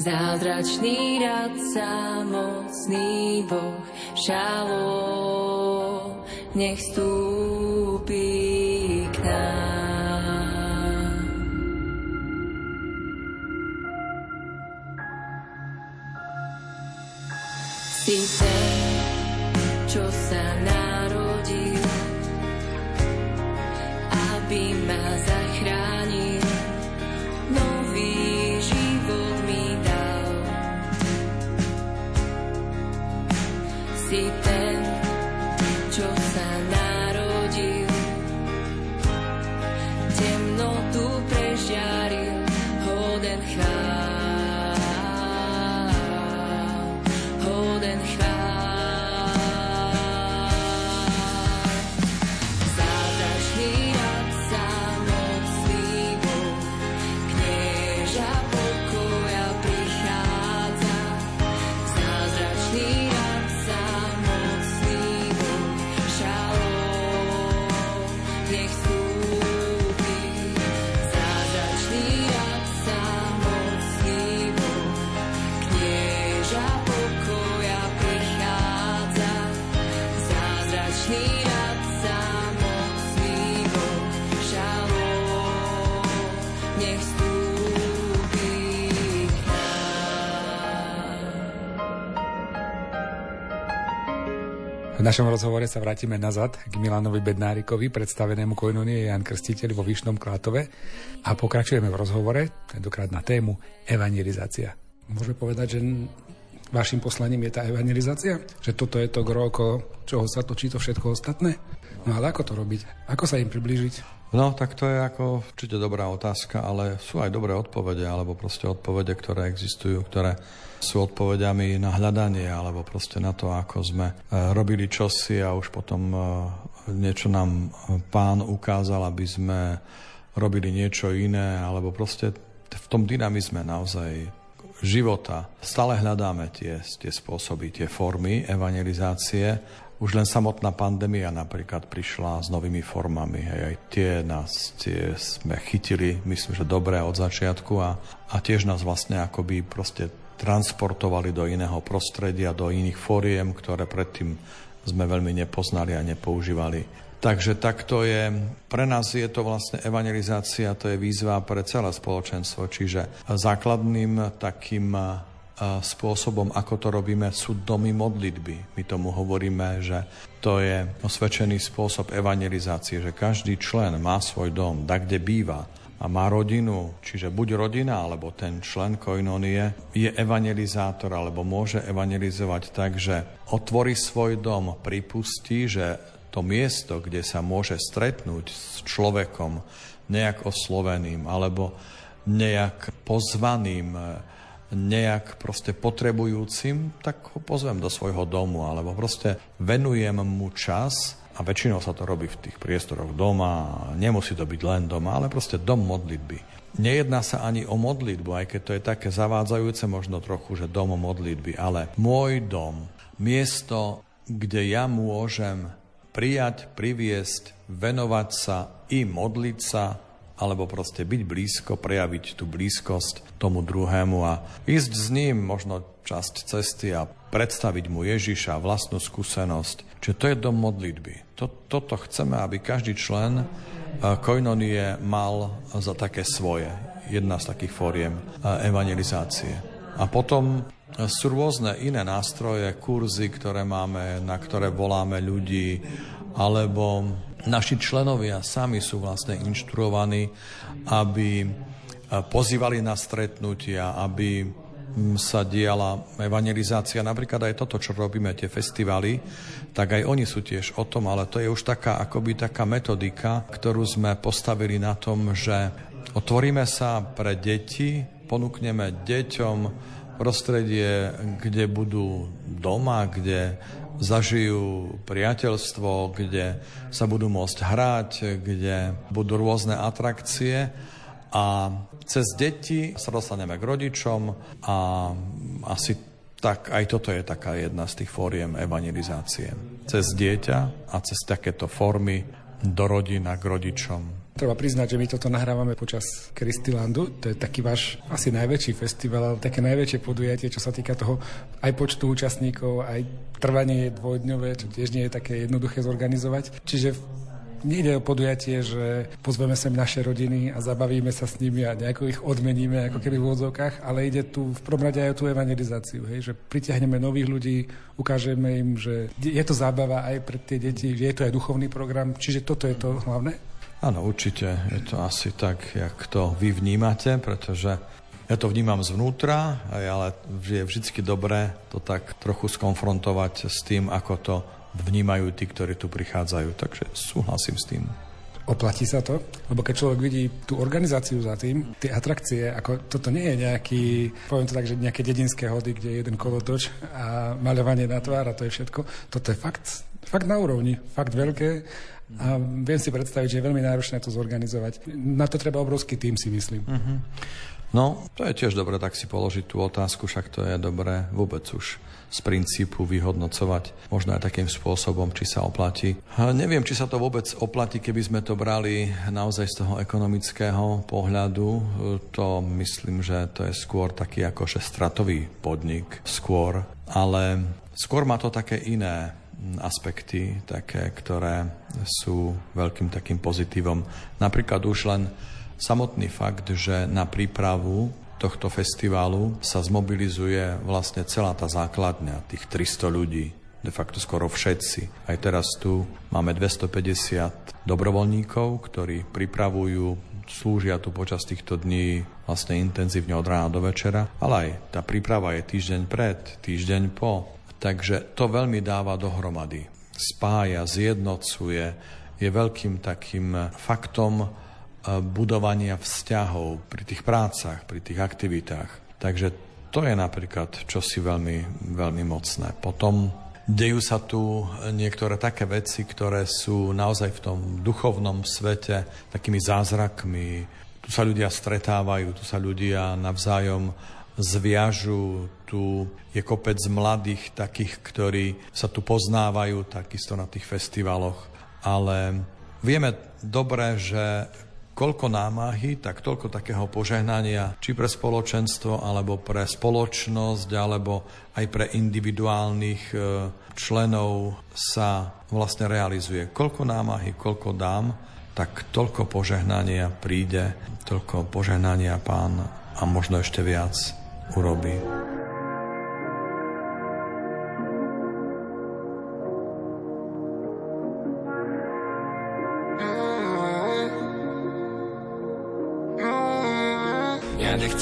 Zázračný radca, mocný Boh, šalom, nech stúpi si ten, našom rozhovore sa vrátime nazad k Milanovi Bednárikovi, predstavenému Koinonie Jan Krstiteľ vo Vyšnom Klátove a pokračujeme v rozhovore, tentokrát na tému evangelizácia. Môžeme povedať, že vašim poslaním je tá evangelizácia? Že toto je to groko, čoho sa točí to všetko ostatné? No ale ako to robiť? Ako sa im priblížiť? No, tak to je ako určite dobrá otázka, ale sú aj dobré odpovede, alebo proste odpovede, ktoré existujú, ktoré sú odpovediami na hľadanie, alebo proste na to, ako sme e, robili čosi a už potom e, niečo nám pán ukázal, aby sme robili niečo iné, alebo proste v tom dynamizme naozaj života stále hľadáme tie, tie spôsoby, tie formy evangelizácie už len samotná pandémia napríklad prišla s novými formami. Hej, aj tie nás tie sme chytili, myslím, že dobré od začiatku a, a tiež nás vlastne akoby proste transportovali do iného prostredia, do iných fóriem, ktoré predtým sme veľmi nepoznali a nepoužívali. Takže takto je, pre nás je to vlastne evangelizácia, to je výzva pre celé spoločenstvo, čiže základným takým spôsobom, ako to robíme, sú domy modlitby. My tomu hovoríme, že to je osvedčený spôsob evangelizácie, že každý člen má svoj dom, tak kde býva a má rodinu, čiže buď rodina, alebo ten člen koinonie je evangelizátor, alebo môže evangelizovať tak, že otvorí svoj dom, pripustí, že to miesto, kde sa môže stretnúť s človekom nejak osloveným alebo nejak pozvaným, nejak proste potrebujúcim, tak ho pozvem do svojho domu alebo proste venujem mu čas a väčšinou sa to robí v tých priestoroch doma, nemusí to byť len doma, ale proste dom modlitby. Nejedná sa ani o modlitbu, aj keď to je také zavádzajúce možno trochu, že dom modlitby, ale môj dom, miesto, kde ja môžem prijať, priviesť, venovať sa i modliť sa, alebo proste byť blízko, prejaviť tú blízkosť tomu druhému a ísť s ním možno časť cesty a predstaviť mu Ježiša, vlastnú skúsenosť. Čiže to je dom modlitby. Toto chceme, aby každý člen koinonie mal za také svoje. Jedna z takých fóriem evangelizácie. A potom sú rôzne iné nástroje, kurzy, ktoré máme, na ktoré voláme ľudí, alebo naši členovia sami sú vlastne inštruovaní, aby pozývali na stretnutia, aby sa diala evangelizácia, napríklad aj toto, čo robíme, tie festivaly, tak aj oni sú tiež o tom, ale to je už taká akoby taká metodika, ktorú sme postavili na tom, že otvoríme sa pre deti, ponúkneme deťom prostredie, kde budú doma, kde zažijú priateľstvo, kde sa budú môcť hrať, kde budú rôzne atrakcie. A cez deti sa dostaneme k rodičom a asi tak aj toto je taká jedna z tých fóriem evangelizácie. Cez dieťa a cez takéto formy do rodina k rodičom. Treba priznať, že my toto nahrávame počas Kristilandu. To je taký váš asi najväčší festival, ale také najväčšie podujatie, čo sa týka toho aj počtu účastníkov, aj trvanie je dvojdňové, čo tiež nie je také jednoduché zorganizovať. Čiže Nejde o podujatie, že pozveme sem naše rodiny a zabavíme sa s nimi a nejako ich odmeníme, ako keby v úvodzovkách, ale ide tu v prvom rade aj o tú evangelizáciu, hej, že pritiahneme nových ľudí, ukážeme im, že je to zábava aj pre tie deti, je to aj duchovný program, čiže toto je to hlavné? Áno, určite. Je to asi tak, jak to vy vnímate, pretože ja to vnímam zvnútra, ale je vždy dobré to tak trochu skonfrontovať s tým, ako to vnímajú tí, ktorí tu prichádzajú. Takže súhlasím s tým. Oplatí sa to? Lebo keď človek vidí tú organizáciu za tým, tie atrakcie, ako toto nie je nejaký, poviem to tak, že nejaké dedinské hody, kde je jeden kolotoč a maľovanie na tvár a to je všetko. Toto je fakt, fakt na úrovni, fakt veľké a viem si predstaviť, že je veľmi náročné to zorganizovať. Na to treba obrovský tým, si myslím. Uh-huh. No, to je tiež dobré tak si položiť tú otázku, však to je dobré vôbec už z princípu vyhodnocovať možno aj takým spôsobom, či sa oplatí. A neviem, či sa to vôbec oplatí, keby sme to brali naozaj z toho ekonomického pohľadu. To myslím, že to je skôr taký ako stratový podnik, skôr. Ale skôr má to také iné aspekty, také, ktoré sú veľkým takým pozitívom. Napríklad už len samotný fakt, že na prípravu tohto festivalu sa zmobilizuje vlastne celá tá základňa, tých 300 ľudí, de facto skoro všetci. Aj teraz tu máme 250 dobrovoľníkov, ktorí pripravujú slúžia tu počas týchto dní vlastne intenzívne od rána do večera, ale aj tá príprava je týždeň pred, týždeň po. Takže to veľmi dáva dohromady. Spája, zjednocuje, je veľkým takým faktom, budovania vzťahov pri tých prácach, pri tých aktivitách. Takže to je napríklad čosi veľmi, veľmi mocné. Potom dejú sa tu niektoré také veci, ktoré sú naozaj v tom duchovnom svete takými zázrakmi. Tu sa ľudia stretávajú, tu sa ľudia navzájom zviažu, tu je kopec mladých takých, ktorí sa tu poznávajú takisto na tých festivaloch, ale vieme dobre, že koľko námahy, tak toľko takého požehnania, či pre spoločenstvo, alebo pre spoločnosť, alebo aj pre individuálnych e, členov sa vlastne realizuje. Koľko námahy, koľko dám, tak toľko požehnania príde, toľko požehnania pán a možno ešte viac urobí.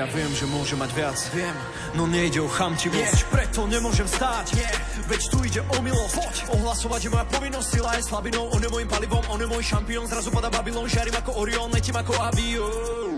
Ja viem, že môže mať viac, viem, no nejde o chamtivosť, yeah. preto nemôžem stáť. Yeah. Veď tu ide o milosť, Poď. ohlasovať je moja povinnosť, sila je slabinou, on je môjim palivom, on je môj šampión, zrazu pada Babylon, žiarím ako Orion, letím ako avión.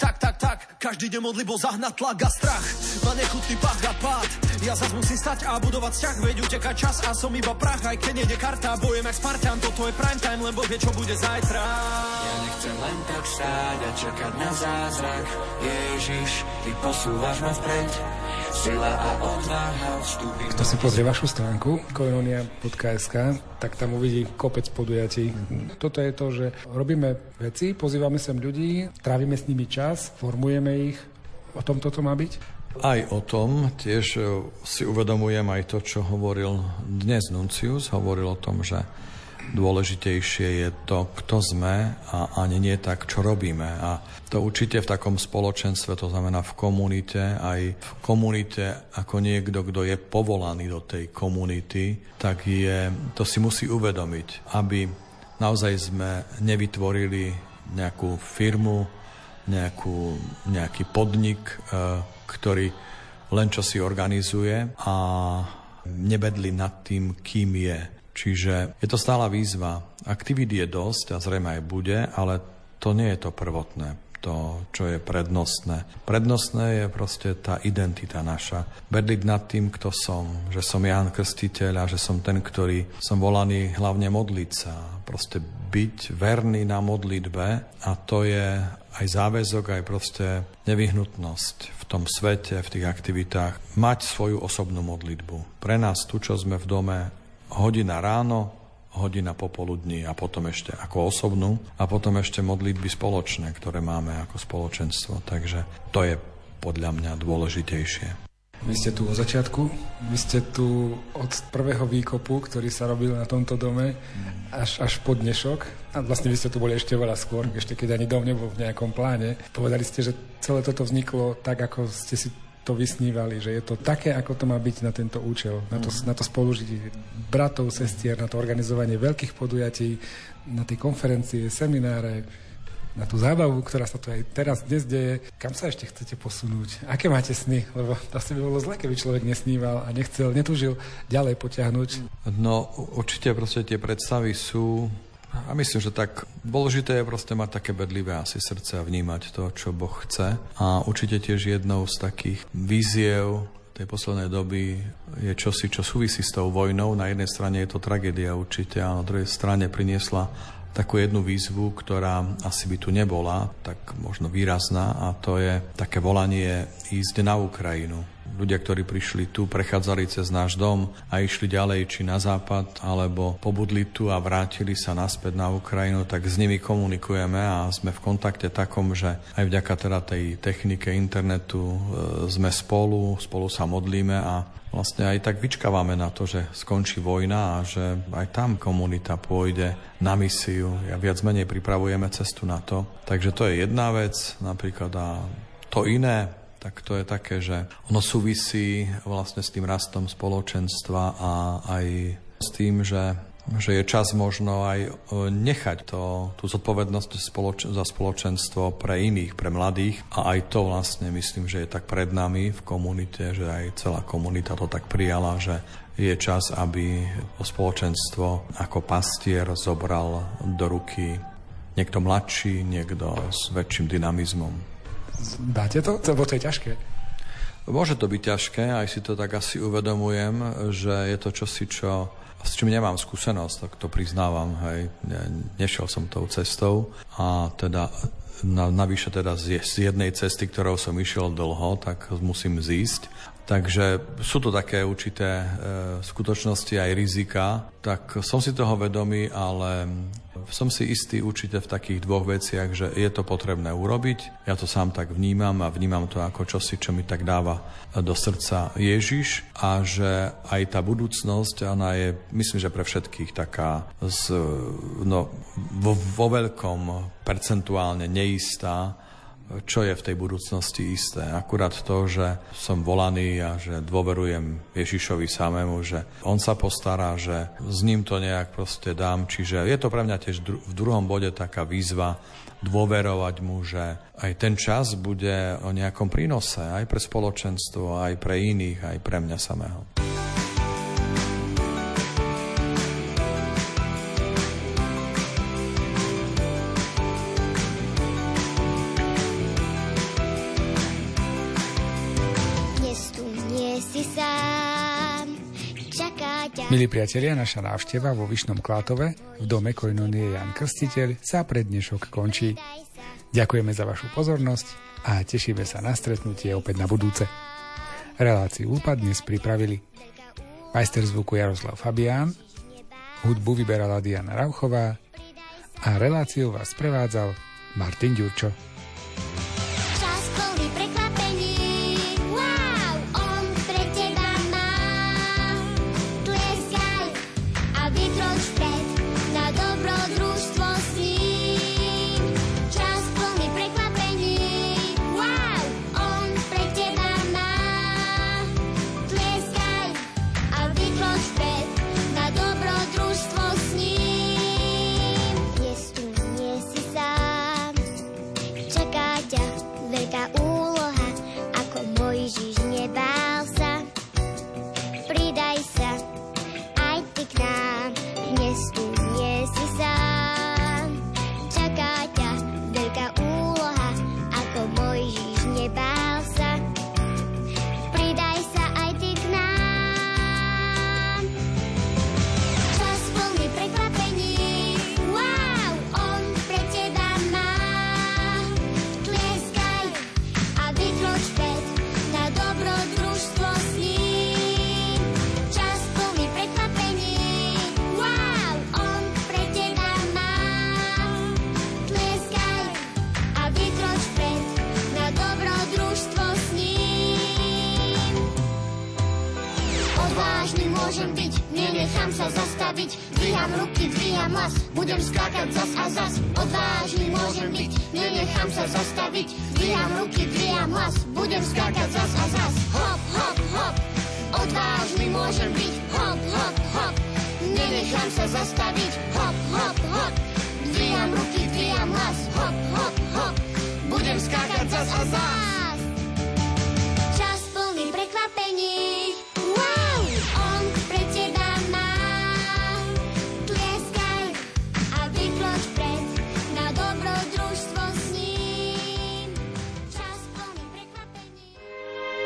Tak, tak, tak, každý deň modlibo zahnať tlak a strach, má nechutný pach a pád. Ja zas musím stať a budovať vzťah, veď uteká čas a som iba prach, aj keď nejde karta, bojem jak Spartan, toto je prime time, lebo vie, čo bude zajtra. Ja nechcem len tak stáť a čakať na zázrak. Ježiš, ty posúvaš ma vpred. Sila a odvaha vstúpim Kto si pozrie vašu stránku koinonia.sk, tak tam uvidí kopec podujatí. Toto je to, že robíme veci, pozývame sem ľudí, trávime s nimi čas, formujeme ich. O tom toto má byť? Aj o tom tiež e, si uvedomujem aj to, čo hovoril dnes Nuncius. Hovoril o tom, že dôležitejšie je to, kto sme a ani nie tak, čo robíme. A to určite v takom spoločenstve, to znamená v komunite, aj v komunite ako niekto, kto je povolaný do tej komunity, tak je, to si musí uvedomiť, aby naozaj sme nevytvorili nejakú firmu, nejakú, nejaký podnik, e, ktorý len čo si organizuje a nebedli nad tým, kým je. Čiže je to stála výzva. Aktivít je dosť a zrejme aj bude, ale to nie je to prvotné, to, čo je prednostné. Prednostné je proste tá identita naša. Bedliť nad tým, kto som, že som Ján Krstiteľ a že som ten, ktorý som volaný hlavne modliť sa. Proste byť verný na modlitbe a to je aj záväzok, aj proste nevyhnutnosť v tom svete, v tých aktivitách, mať svoju osobnú modlitbu. Pre nás tu, čo sme v dome, hodina ráno, hodina popoludní a potom ešte ako osobnú a potom ešte modlitby spoločné, ktoré máme ako spoločenstvo. Takže to je podľa mňa dôležitejšie. Vy ste tu od začiatku, vy ste tu od prvého výkopu, ktorý sa robil na tomto dome, až, až po dnešok. A vlastne vy ste tu boli ešte veľa skôr, ešte keď ani dom nebol v nejakom pláne. Povedali ste, že celé toto vzniklo tak, ako ste si to vysnívali, že je to také, ako to má byť na tento účel, na to, na to spolužitie bratov, sestier, na to organizovanie veľkých podujatí, na tie konferencie, semináre, na tú zábavu, ktorá sa tu aj teraz dnes deje. Kam sa ešte chcete posunúť? Aké máte sny? Lebo asi by bolo zle, keby človek nesníval a nechcel, netúžil ďalej potiahnuť. No určite proste tie predstavy sú a myslím, že tak dôležité je proste mať také bedlivé asi srdce a vnímať to, čo Boh chce. A určite tiež jednou z takých víziev tej poslednej doby je čosi, čo súvisí s tou vojnou. Na jednej strane je to tragédia určite a na druhej strane priniesla takú jednu výzvu, ktorá asi by tu nebola, tak možno výrazná a to je také volanie ísť na Ukrajinu. Ľudia, ktorí prišli tu, prechádzali cez náš dom a išli ďalej či na západ, alebo pobudli tu a vrátili sa naspäť na Ukrajinu, tak s nimi komunikujeme a sme v kontakte takom, že aj vďaka teda tej technike internetu e, sme spolu, spolu sa modlíme a vlastne aj tak vyčkávame na to, že skončí vojna a že aj tam komunita pôjde na misiu. Ja viac menej pripravujeme cestu na to. Takže to je jedna vec napríklad a to iné, tak to je také, že ono súvisí vlastne s tým rastom spoločenstva a aj s tým, že že je čas možno aj e, nechať to, tú zodpovednosť spoloč- za spoločenstvo pre iných, pre mladých a aj to vlastne myslím, že je tak pred nami v komunite, že aj celá komunita to tak prijala, že je čas, aby spoločenstvo ako pastier zobral do ruky niekto mladší, niekto s väčším dynamizmom. Dáte to? Lebo to je ťažké. Môže to byť ťažké, aj si to tak asi uvedomujem, že je to čosi, čo s čím nemám skúsenosť, tak to priznávam, hej. Ne, nešiel som tou cestou a teda na, navyše teda z, z jednej cesty, ktorou som išiel dlho, tak musím zísť. Takže sú to také určité e, skutočnosti aj rizika, tak som si toho vedomý, ale Som si istý určite v takých dvoch veciach, že je to potrebné urobiť. Ja to sám tak vnímam a vnímam to ako čosi, čo mi tak dáva do srdca Ježiš a že aj tá budúcnosť, ona je, myslím, že pre všetkých taká z, no, vo, vo veľkom percentuálne neistá čo je v tej budúcnosti isté. Akurát to, že som volaný a že dôverujem Ježišovi samému, že on sa postará, že s ním to nejak proste dám. Čiže je to pre mňa tiež v druhom bode taká výzva dôverovať mu, že aj ten čas bude o nejakom prínose, aj pre spoločenstvo, aj pre iných, aj pre mňa samého. Milí priatelia, naša návšteva vo Vyšnom Klátove v dome Koinonie Jan Krstiteľ sa pre dnešok končí. Ďakujeme za vašu pozornosť a tešíme sa na stretnutie opäť na budúce. Reláciu Lupa dnes pripravili majster zvuku Jaroslav Fabián, hudbu vyberala Diana Rauchová a reláciu vás prevádzal Martin Ďurčo.